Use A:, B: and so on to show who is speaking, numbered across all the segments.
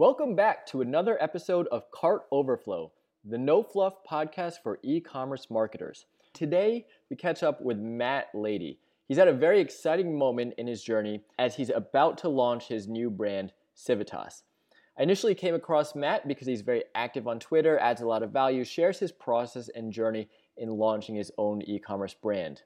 A: Welcome back to another episode of Cart Overflow, the no fluff podcast for e commerce marketers. Today, we catch up with Matt Lady. He's at a very exciting moment in his journey as he's about to launch his new brand, Civitas. I initially came across Matt because he's very active on Twitter, adds a lot of value, shares his process and journey in launching his own e commerce brand.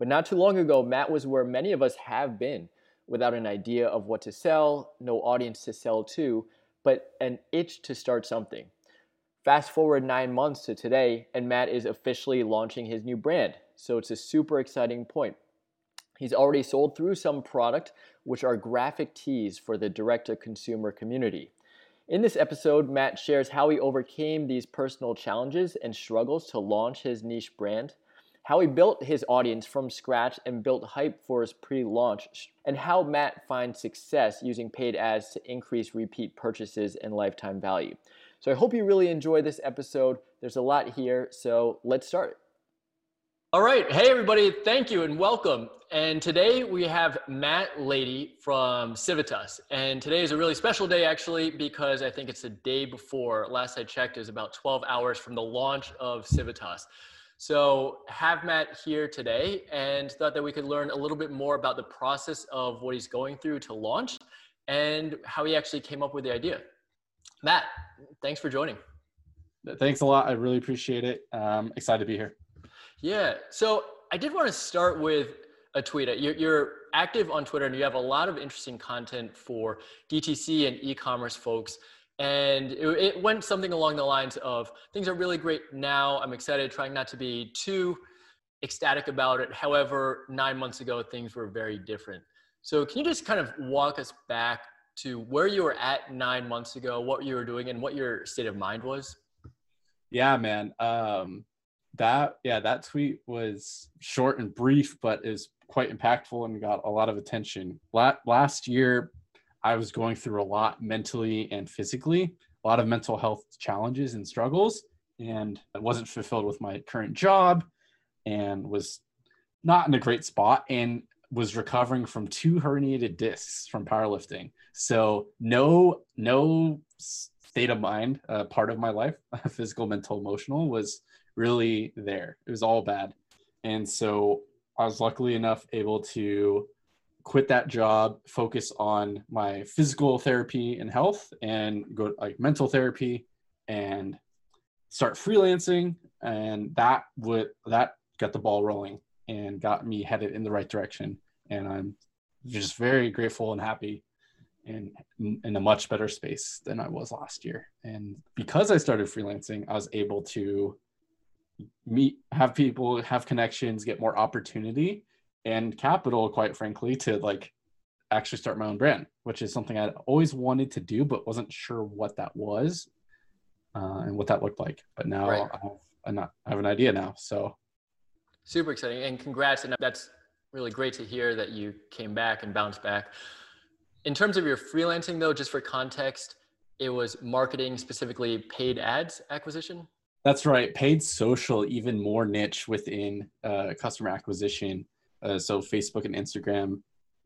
A: But not too long ago, Matt was where many of us have been without an idea of what to sell, no audience to sell to, but an itch to start something. Fast forward nine months to today, and Matt is officially launching his new brand. So it's a super exciting point. He's already sold through some product, which are graphic tees for the direct to consumer community. In this episode, Matt shares how he overcame these personal challenges and struggles to launch his niche brand, how he built his audience from scratch and built hype for his pre launch, and how Matt finds success using paid ads to increase repeat purchases and lifetime value. So I hope you really enjoy this episode. There's a lot here, so let's start. All right. Hey, everybody. Thank you and welcome. And today we have Matt Lady from Civitas. And today is a really special day, actually, because I think it's the day before, last I checked, is about 12 hours from the launch of Civitas. So have Matt here today and thought that we could learn a little bit more about the process of what he's going through to launch and how he actually came up with the idea. Matt, thanks for joining.
B: Thanks a lot. I really appreciate it. Um, excited to be here.
A: Yeah. So I did want to start with a tweet. You're, you're active on Twitter and you have a lot of interesting content for DTC and e-commerce folks. And it, it, went something along the lines of things are really great now. I'm excited, trying not to be too ecstatic about it. However, nine months ago, things were very different. So, can you just kind of walk us back to where you were at nine months ago, what you were doing, and what your state of mind was?
B: Yeah, man. Um, that yeah, that tweet was short and brief, but is quite impactful and got a lot of attention. Last year, I was going through a lot mentally and physically, a lot of mental health challenges and struggles, and I wasn't fulfilled with my current job and was not in a great spot and was recovering from two herniated discs from powerlifting. So no no state of mind uh, part of my life, physical, mental, emotional was really there. It was all bad. And so I was luckily enough able to quit that job, focus on my physical therapy and health, and go like mental therapy, and start freelancing. And that would that got the ball rolling and got me headed in the right direction. And I'm just very grateful and happy and in a much better space than I was last year. And because I started freelancing, I was able to meet, have people, have connections, get more opportunity and capital, quite frankly, to like actually start my own brand, which is something I'd always wanted to do, but wasn't sure what that was uh, and what that looked like. But now right. I, have, I have an idea now. So
A: super exciting and congrats. And that's really great to hear that you came back and bounced back. In terms of your freelancing, though, just for context, it was marketing, specifically paid ads acquisition.
B: That's right. Paid social, even more niche within uh, customer acquisition. Uh, so Facebook and Instagram.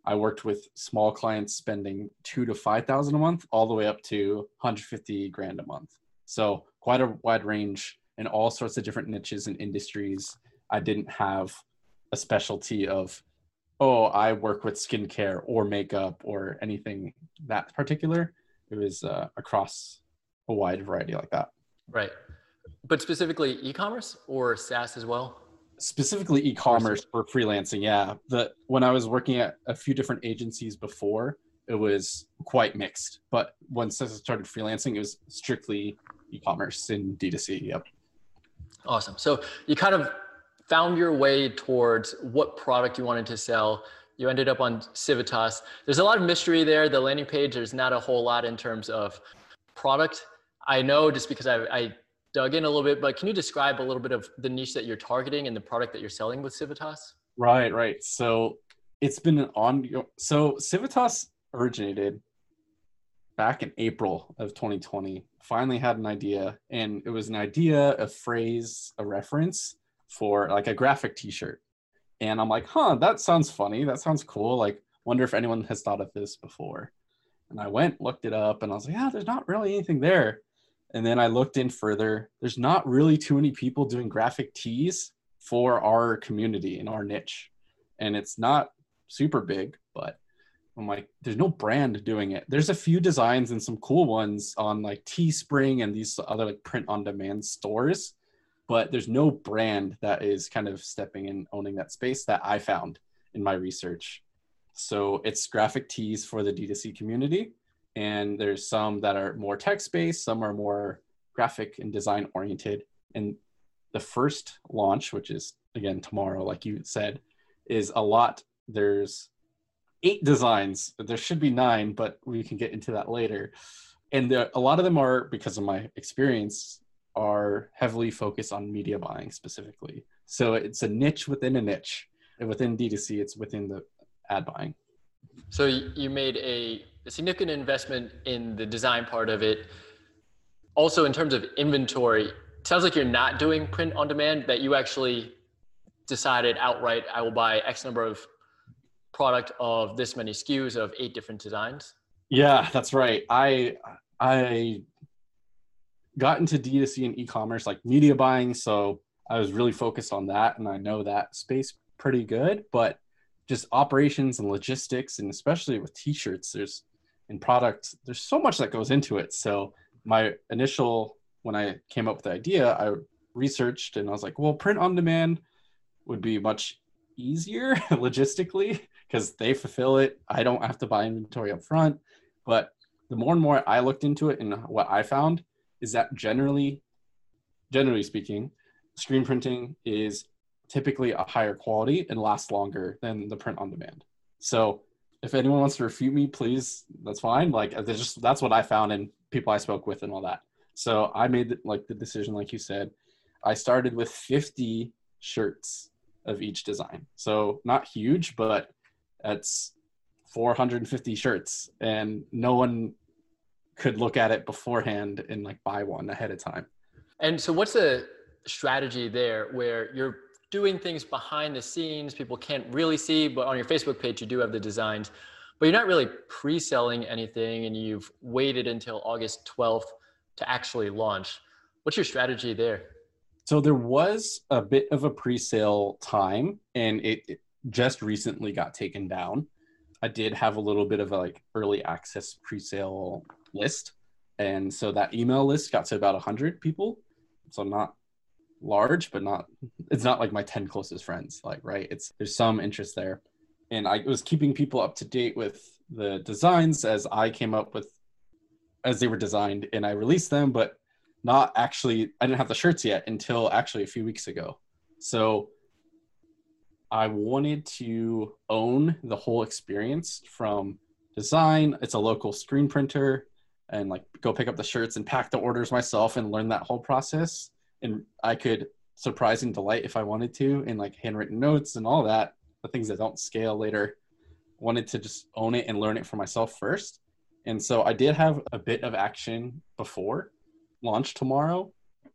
B: I worked with small clients spending two to five thousand a month, all the way up to 150 grand a month. So quite a wide range in all sorts of different niches and industries. I didn't have a specialty of, oh, I work with skincare or makeup or anything that particular. It was uh, across a wide variety like that.
A: Right. But specifically e-commerce or SaaS as well?
B: Specifically e-commerce for freelancing yeah. The when i was working at a few different agencies before it was quite mixed. But once i started freelancing it was strictly e-commerce and d2c yep.
A: Awesome. So you kind of found your way towards what product you wanted to sell. You ended up on civitas. There's a lot of mystery there. The landing page there's not a whole lot in terms of product. I know just because i, I dug in a little bit, but can you describe a little bit of the niche that you're targeting and the product that you're selling with Civitas?
B: Right, right. So it's been an on. So Civitas originated back in April of 2020. Finally had an idea, and it was an idea, a phrase, a reference for like a graphic T-shirt. And I'm like, huh, that sounds funny. That sounds cool. Like, wonder if anyone has thought of this before. And I went, looked it up, and I was like, yeah, there's not really anything there. And then I looked in further. There's not really too many people doing graphic tees for our community in our niche. And it's not super big, but I'm like, there's no brand doing it. There's a few designs and some cool ones on like Teespring and these other like print on demand stores, but there's no brand that is kind of stepping and owning that space that I found in my research. So it's graphic tees for the D2C community. And there's some that are more text based, some are more graphic and design oriented. And the first launch, which is again tomorrow, like you said, is a lot. There's eight designs. There should be nine, but we can get into that later. And there, a lot of them are, because of my experience, are heavily focused on media buying specifically. So it's a niche within a niche. And within D2C, it's within the ad buying.
A: So you made a, a significant investment in the design part of it. Also, in terms of inventory, sounds like you're not doing print on demand, that you actually decided outright, I will buy X number of product of this many SKUs of eight different designs?
B: Yeah, that's right. I I got into D2C and e-commerce like media buying, so I was really focused on that and I know that space pretty good, but just operations and logistics and especially with t-shirts there's in product there's so much that goes into it. So my initial when I came up with the idea, I researched and I was like, well, print on demand would be much easier logistically because they fulfill it. I don't have to buy inventory up front. But the more and more I looked into it and what I found is that generally, generally speaking, screen printing is typically a higher quality and lasts longer than the print on demand. So if anyone wants to refute me, please, that's fine. Like that's just that's what I found and people I spoke with and all that. So I made like the decision, like you said, I started with 50 shirts of each design. So not huge, but that's 450 shirts and no one could look at it beforehand and like buy one ahead of time.
A: And so what's the strategy there where you're doing things behind the scenes people can't really see but on your Facebook page you do have the designs but you're not really pre-selling anything and you've waited until August 12th to actually launch. What's your strategy there?
B: So there was a bit of a pre-sale time and it, it just recently got taken down. I did have a little bit of a like early access pre-sale list. And so that email list got to about 100 people. So not large, but not it's not like my 10 closest friends, like right? It's there's some interest there. And I was keeping people up to date with the designs as I came up with as they were designed and I released them, but not actually I didn't have the shirts yet until actually a few weeks ago. So I wanted to own the whole experience from design. It's a local screen printer and like go pick up the shirts and pack the orders myself and learn that whole process. And I could surprise and delight if I wanted to in like handwritten notes and all that, the things that don't scale later. Wanted to just own it and learn it for myself first. And so I did have a bit of action before launch tomorrow.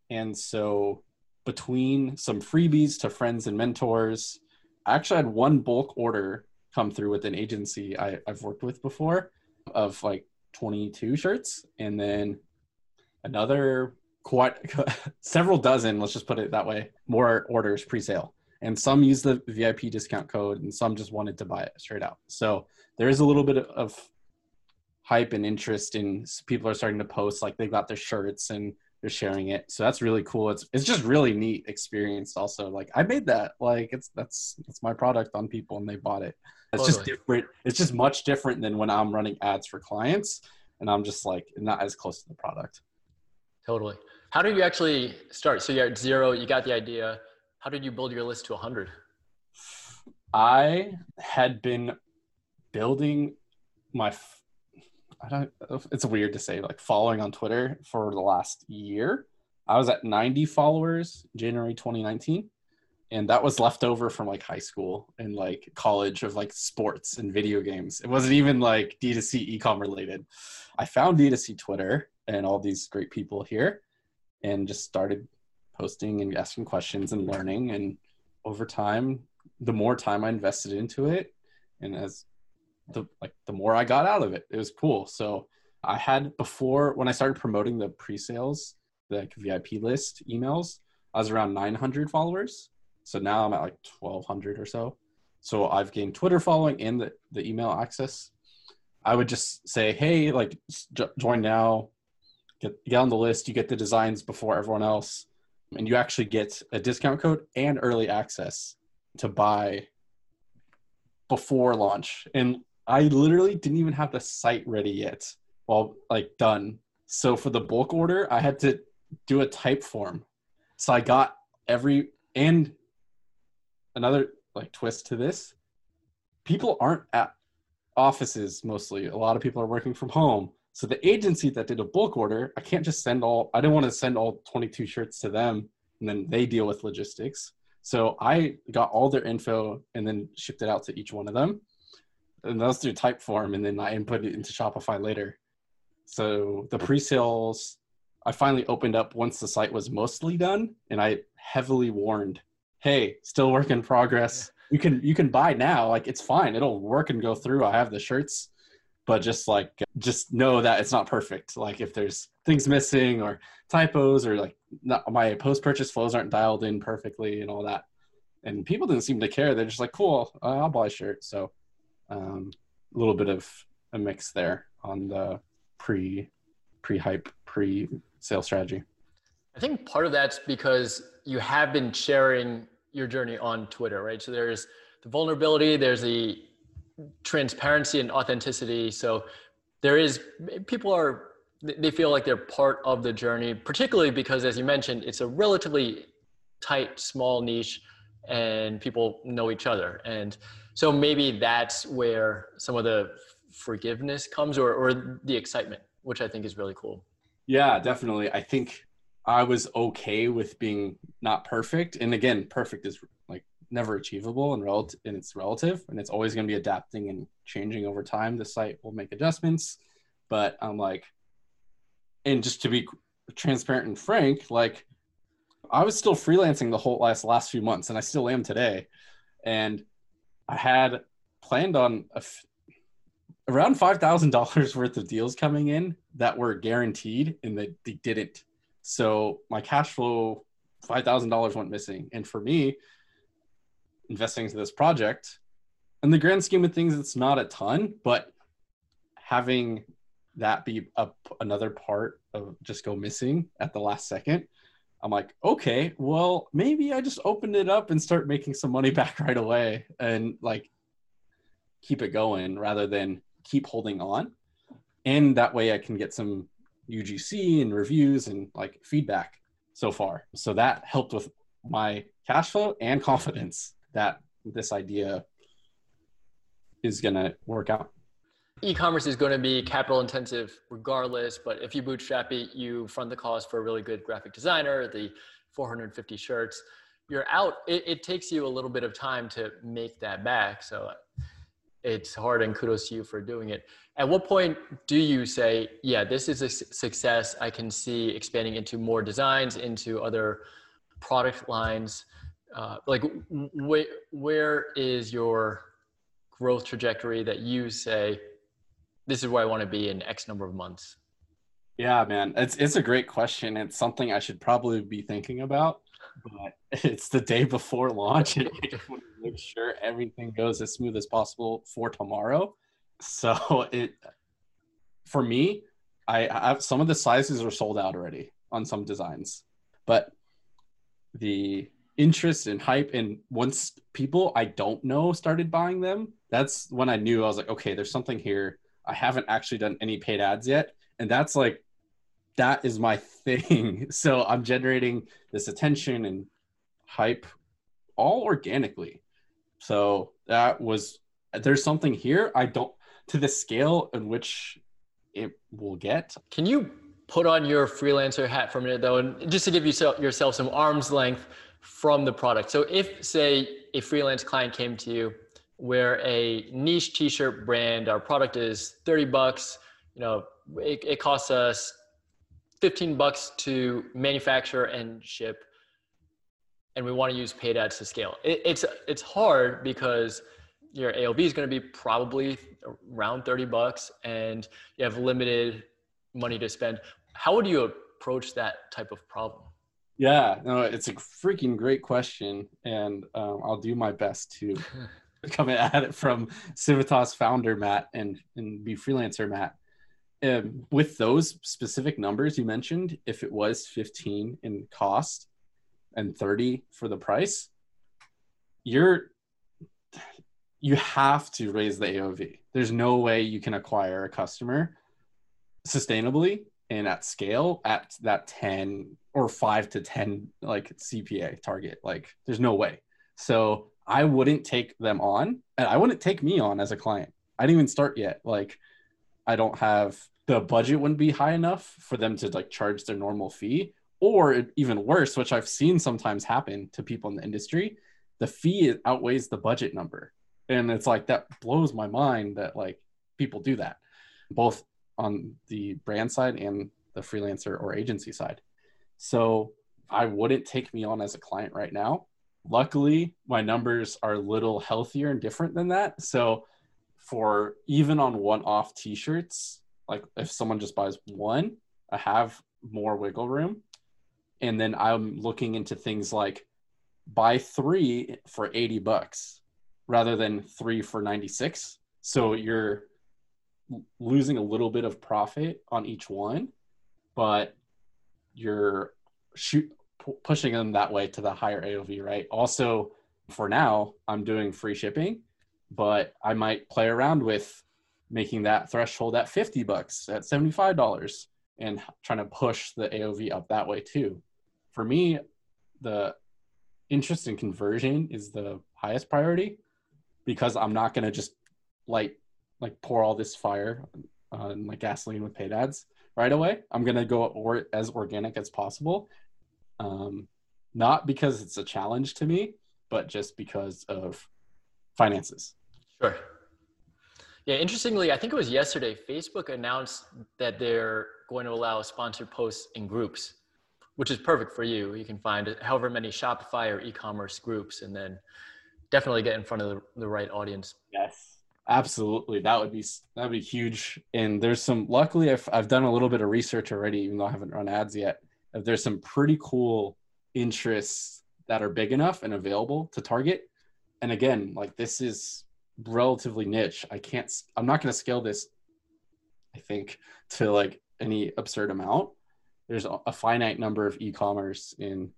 B: And so between some freebies to friends and mentors, I actually had one bulk order come through with an agency I, I've worked with before of like 22 shirts and then another quite several dozen let's just put it that way more orders pre-sale. And some use the vip discount code and some just wanted to buy it straight out. So there is a little bit of hype and interest in people are starting to post like they got their shirts and they're sharing it. So that's really cool. It's it's just really neat experience also. Like i made that. Like it's that's that's my product on people and they bought it. It's totally. just different. It's just much different than when i'm running ads for clients and i'm just like not as close to the product
A: totally how did you actually start so you're at zero you got the idea how did you build your list to 100
B: i had been building my I don't. It's weird to say like following on Twitter for the last year. I was at 90 followers January 2019, and that was left over from like high school and like college of like sports and video games. It wasn't even like D2C ecom related. I found D2C Twitter and all these great people here, and just started posting and asking questions and learning. And over time, the more time I invested into it, and as the like the more I got out of it. It was cool. So I had before when I started promoting the pre-sales, the VIP list emails, I was around 900 followers. So now I'm at like 1200 or so. So I've gained Twitter following and the, the email access. I would just say, hey, like join now, get, get on the list. You get the designs before everyone else, and you actually get a discount code and early access to buy before launch. And I literally didn't even have the site ready yet, well, like done. So for the bulk order, I had to do a type form. So I got every and another like twist to this people aren't at offices mostly a lot of people are working from home so the agency that did a bulk order i can't just send all i didn't want to send all 22 shirts to them and then they deal with logistics. So i got all their info and then shipped it out to each one of them. And that's through typeform and then i input it into shopify later. So the pre-sales i finally opened up once the site was mostly done and i heavily warned hey still work in progress. You can you can buy now. Like it's fine. It'll work and go through. I have the shirts but just like just know that it's not perfect. Like if there's things missing or typos or like not, my post purchase flows aren't dialed in perfectly and all that and people didn't seem to care. They're just like cool i'll buy a shirt so um, a little bit of a mix there on the pre pre hype pre sale strategy.
A: I think part of that's because you have been sharing your journey on Twitter, right? So there's the vulnerability, there's the transparency and authenticity. So there is people are they feel like they're part of the journey, particularly because as you mentioned, it's a relatively tight, small niche and people know each other. And so maybe that's where some of the forgiveness comes or, or the excitement, which I think is really cool.
B: Yeah, definitely. I think I was okay with being not perfect. And again, perfect is like never achievable and relative and it's relative and it's always going to be adapting and changing over time. The site will make adjustments, but I'm like, and just to be transparent and frank, like I was still freelancing the whole last last few months, and I still am today. And I had planned on f- around five thousand dollars worth of deals coming in that were guaranteed, and they, they didn't. So my cash flow, five thousand dollars went missing, and for me, investing into this project, in the grand scheme of things, it's not a ton, but having that be a, another part of just go missing at the last second, I'm like, okay, well, maybe I just open it up and start making some money back right away, and like keep it going rather than keep holding on. And that way I can get some UGC and reviews and like feedback so far. So that helped with my cash flow and confidence that this idea is going to work out.
A: E-commerce is going to be capital intensive regardless, but if you bootstrap it, you fund the cost for a really good graphic designer, the 450 shirts, you're out. It, it takes you a little bit of time to make that back. So it's hard and kudos to you for doing it. At what point do you say, yeah, this is a success. I can see expanding into more designs, into other product lines. Uh, like, wh- where is your growth trajectory that you say, this is where I want to be in X number of months?
B: Yeah, man, it's it's a great question. It's something I should probably be thinking about but it's the day before launch and I just want to make sure everything goes as smooth as possible for tomorrow. So it for me, I have some of the sizes are sold out already on some designs, but the interest and hype and once people I don't know started buying them, that's when I knew I was like, okay, there's something here. I haven't actually done any paid ads yet, and that's like that is my thing. So I'm generating this attention and hype all organically. So that was there's something here. I don't to the scale in which it will get.
A: Can you put on your freelancer hat for a minute though, and just to give yourself some arm's length from the product. So if say a freelance client came to you where a niche t-shirt brand, our product is 30 bucks, you know, it, it costs us 15 bucks to manufacture and ship and we want to use paid ads to scale it, it's it's hard because your AOV is going to be probably around 30 bucks and you have limited money to spend. How would you approach that type of problem?
B: Yeah, no, it's a freaking great question. And um, I'll do my best to come at it from Civitas founder Matt and, and be freelancer Matt. Um, with those specific numbers you mentioned, if it was 15 in cost and 30 for the price, you're you have to raise the AOV. There's no way you can acquire a customer sustainably and at scale at that 10 or 5 to 10 like CPA target. Like there's no way. So I wouldn't take them on and I wouldn't take me on as a client. I didn't even start yet. Like I don't have the budget wouldn't be high enough for them to like charge their normal fee or even worse, which I've seen sometimes happen to people in the industry, the fee outweighs the budget number and it's like that blows my mind that like people do that both on the brand side and the freelancer or agency side so i wouldn't take me on as a client right now. Luckily my numbers are a little healthier and different than that. So for even on one-off t-shirts like if someone just buys one i have more wiggle room. And then i'm looking into things like buy three for 80 bucks rather than three for 96. So you're losing a little bit of profit on each one, but you're shoot pushing them that way to the higher AOV, right? Also, for now, I'm doing free shipping, but I might play around with making that threshold at 50 bucks, at $75 and trying to push the AOV up that way too. For me, the interest in conversion is the highest priority because I'm not going to just like like pour all this fire uh, on my gasoline with paid ads right away. I'm going to go or as organic as possible. Um, not because it's a challenge to me, but just because of finances.
A: Sure. Yeah, interestingly, I think it was yesterday, Facebook announced that they're going to allow sponsored posts in groups, which is perfect for you. You can find however many Shopify or e commerce groups and then definitely get in front of the, the right audience.
B: Yes, absolutely. That would be that would be huge. And there's some. Luckily, I've I've done a little bit of research already, even though I haven't run ads yet. There's some pretty cool interests that are big enough and available to target. And again, like this is relatively niche. I can't. I'm not going to scale this. I think to like any absurd amount. There's a finite number of e-commerce in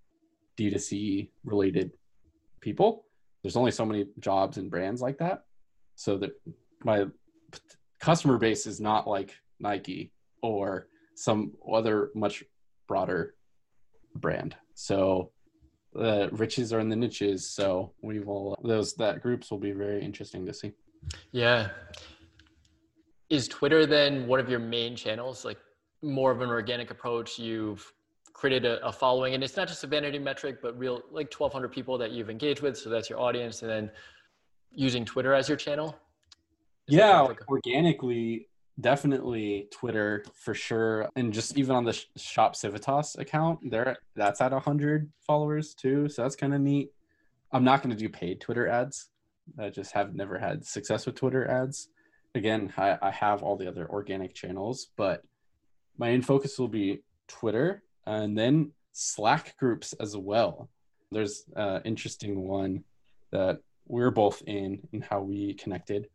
B: D2C related people there's only so many jobs and brands like that so that my customer base is not like nike or some other much broader brand. So the riches are in the niches. So we will those that groups will be very interesting to see.
A: Yeah. Is twitter then one of your main channels? Like more of an organic approach? You've created a, a, following and it's not just a vanity metric but real like 1200 people that you've engaged with so that's your audience and then using twitter as your channel?
B: Is yeah organically definitely twitter for sure. And just even on the shop civitas account there that's at 100 followers too. So that's kind of neat. I'm not going to do paid twitter ads. I just have never had success with twitter ads. Again I, I have all the other organic channels but my main focus will be twitter and then Slack groups as well. There's an interesting one that we're both in and how we connected.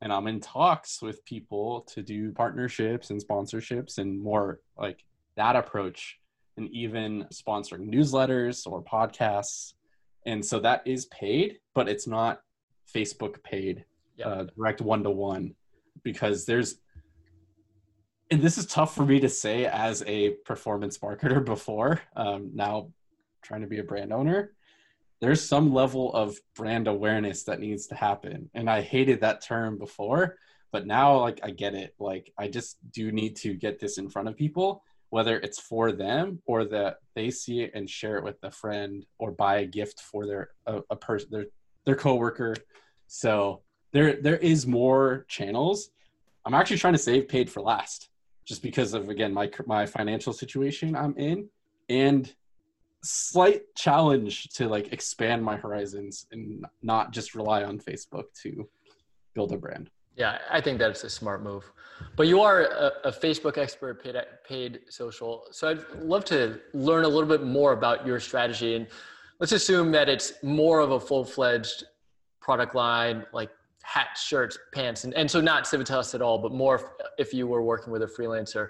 B: And I'm in talks with people to do partnerships and sponsorships and more like that approach and even sponsoring newsletters or podcasts. And so that is paid, but it's not Facebook paid, uh, direct one to one, because there's and this is tough for me to say as a performance marketer before um, now trying to be a brand owner there's some level of brand awareness that needs to happen. And i hated that term before but now like i get it. Like i just do need to get this in front of people whether it's for them or that they see it and share it with a friend or buy a gift for their a, a person their their coworker. So there there is more channels. I'm actually trying to save paid for last just because of again my my financial situation I'm in. And slight challenge to like expand my horizons and not just rely on Facebook to build a brand.
A: Yeah, I think that's a smart move. But you are a, a, Facebook expert, paid, paid social. So I'd love to learn a little bit more about your strategy. And let's assume that it's more of a full fledged product line, like hats, shirts, pants, and, and so not Civitas at all, but more if, if you were working with a freelancer.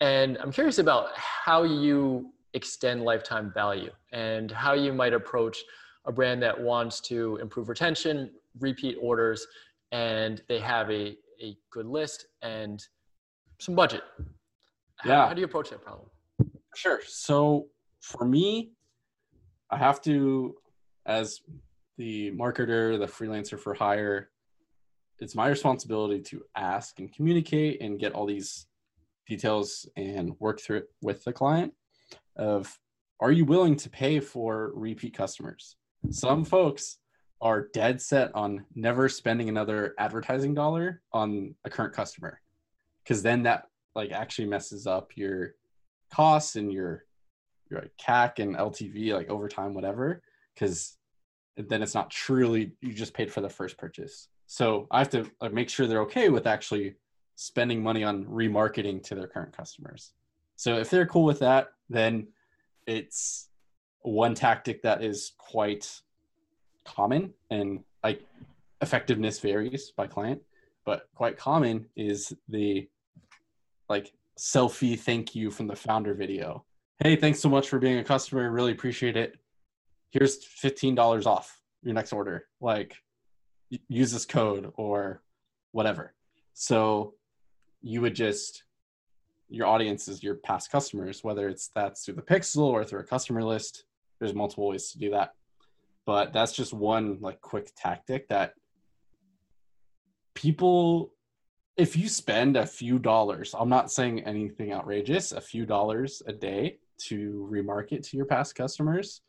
A: And I'm curious about how you extend lifetime value and how you might approach a brand that wants to improve retention, repeat orders, and they have a, a good list and some budget. How,
B: yeah.
A: How do you approach that problem?
B: Sure. So for me, I have to, as the marketer, the freelancer for hire, it's my responsibility to ask and communicate and get all these details and work through it with the client of are you willing to pay for repeat customers some folks are dead set on never spending another advertising dollar on a current customer because then that like actually messes up your costs and your your CAC and LTV like over time whatever because then it's not truly you just paid for the first purchase. So I have to like, make sure they're okay with actually spending money on remarketing to their current customers. So if they're cool with that, then it's one tactic that is quite common and like effectiveness varies by client, but quite common is the like selfie thank you from the founder video. Hey, thanks so much for being a customer. Really appreciate it. Here's $15 off your next order. Like use this code or whatever. So you would just your audience is your past customers, whether it's that's through the pixel or through a customer list. There's multiple ways to do that. But that's just one like quick tactic that people if you spend a few dollars i'm not saying anything outrageous a few dollars a day to remarket to your past customers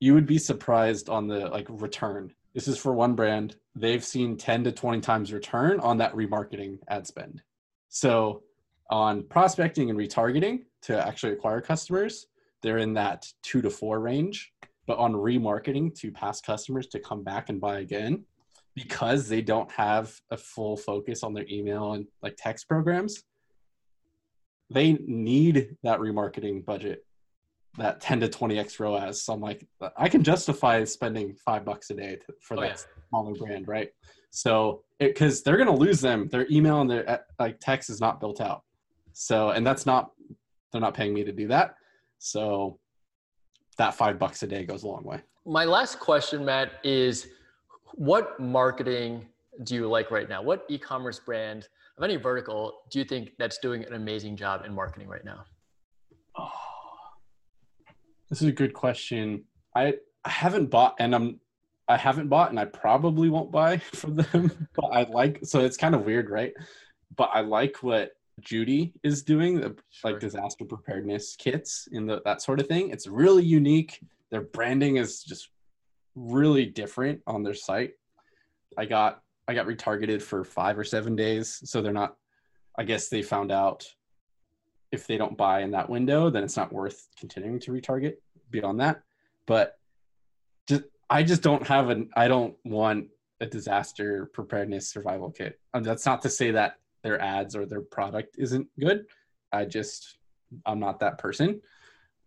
B: you would be surprised on the like return. This is for one brand. They've seen 10 to 20 times return on that remarketing ad spend. So on prospecting and retargeting to actually acquire customers they're in that two to four range but on remarketing to past customers to come back and buy again because they don't have a full focus on their email and like text programs they need that remarketing budget that 10 to 20x ROAS. So I'm like, I can justify spending five bucks a day to, for oh, that yeah. smaller brand, right? So, because they're going to lose them, their email and their like text is not built out. So, and that's not, they're not paying me to do that. So, that five bucks a day goes a long way.
A: My last question, Matt, is what marketing do you like right now? What e-commerce brand of any vertical do you think that's doing an amazing job in marketing right now? Oh,
B: this is a good question. I I haven't bought and I'm I haven't bought and I probably won't buy from them, but I like so it's kind of weird, right? But I like what Judy is doing, the, sure. like disaster preparedness kits and the, that sort of thing. It's really unique. Their branding is just really different on their site. I got I got retargeted for five or seven days, so they're not. I guess they found out if they don't buy in that window, then it's not worth continuing to retarget beyond that. But just I just don't have an I don't want a disaster preparedness survival kit. And that's not to say that their ads or their product isn't good. I just I'm not that person.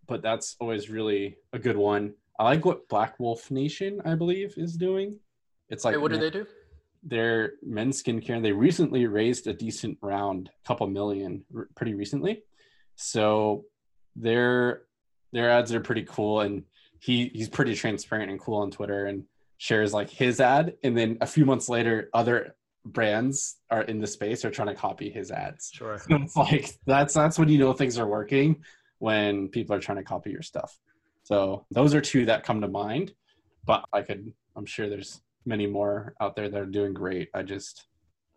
B: But that's always really a good one. I like what Black Wolf Nation, I believe, is doing. It's like
A: hey, what do they do?
B: They're men's skincare. They recently raised a decent round, couple million, r- pretty recently. So their their ads are pretty cool, and he he's pretty transparent and cool on Twitter and shares like his ad, and then a few months later, other brands are in the space are trying to copy his ads.
A: Sure.
B: So it's like that's that's when you know things are working when people are trying to copy your stuff. So those are two that come to mind. But I could I'm sure there's many more out there that are doing great. I just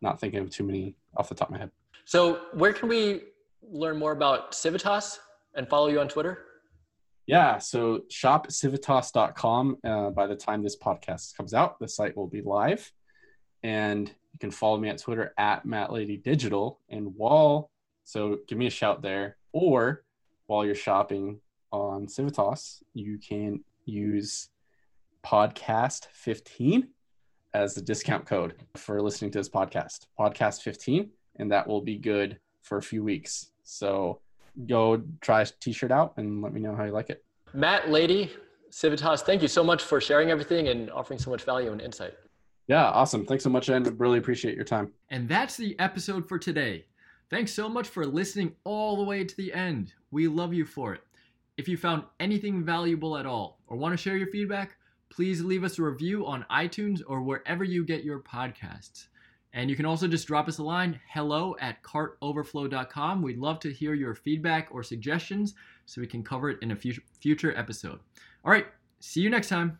B: not thinking of too many off the top of my head.
A: So where can we learn more about Civitas and follow you on Twitter?
B: Yeah, so shopcivitas.com. Uh, by the time this podcast comes out, the site will be live. And you can follow me at Twitter at Matt Lady Digital. And Wall. so give me a shout there. Or while you're shopping on Civitas, you can use podcast 15 as the discount code for listening to this podcast, podcast 15, and that will be good for a few weeks. So go try a t-shirt out and let me know how you like it.
A: Matt Lady, Civitas, thank you so much for sharing everything and offering so much value and insight.
B: Yeah, awesome. Thanks so much, and really appreciate your time.
A: And that's the episode for today. Thanks so much for listening all the way to the end. We love you for it. If you found anything valuable at all or want to share your feedback, please leave us a review on iTunes or wherever you get your podcasts. And you can also just drop us a line hello at cartoverflow.com. We'd love to hear your feedback or suggestions so we can cover it in a future, episode. All right, see you next time.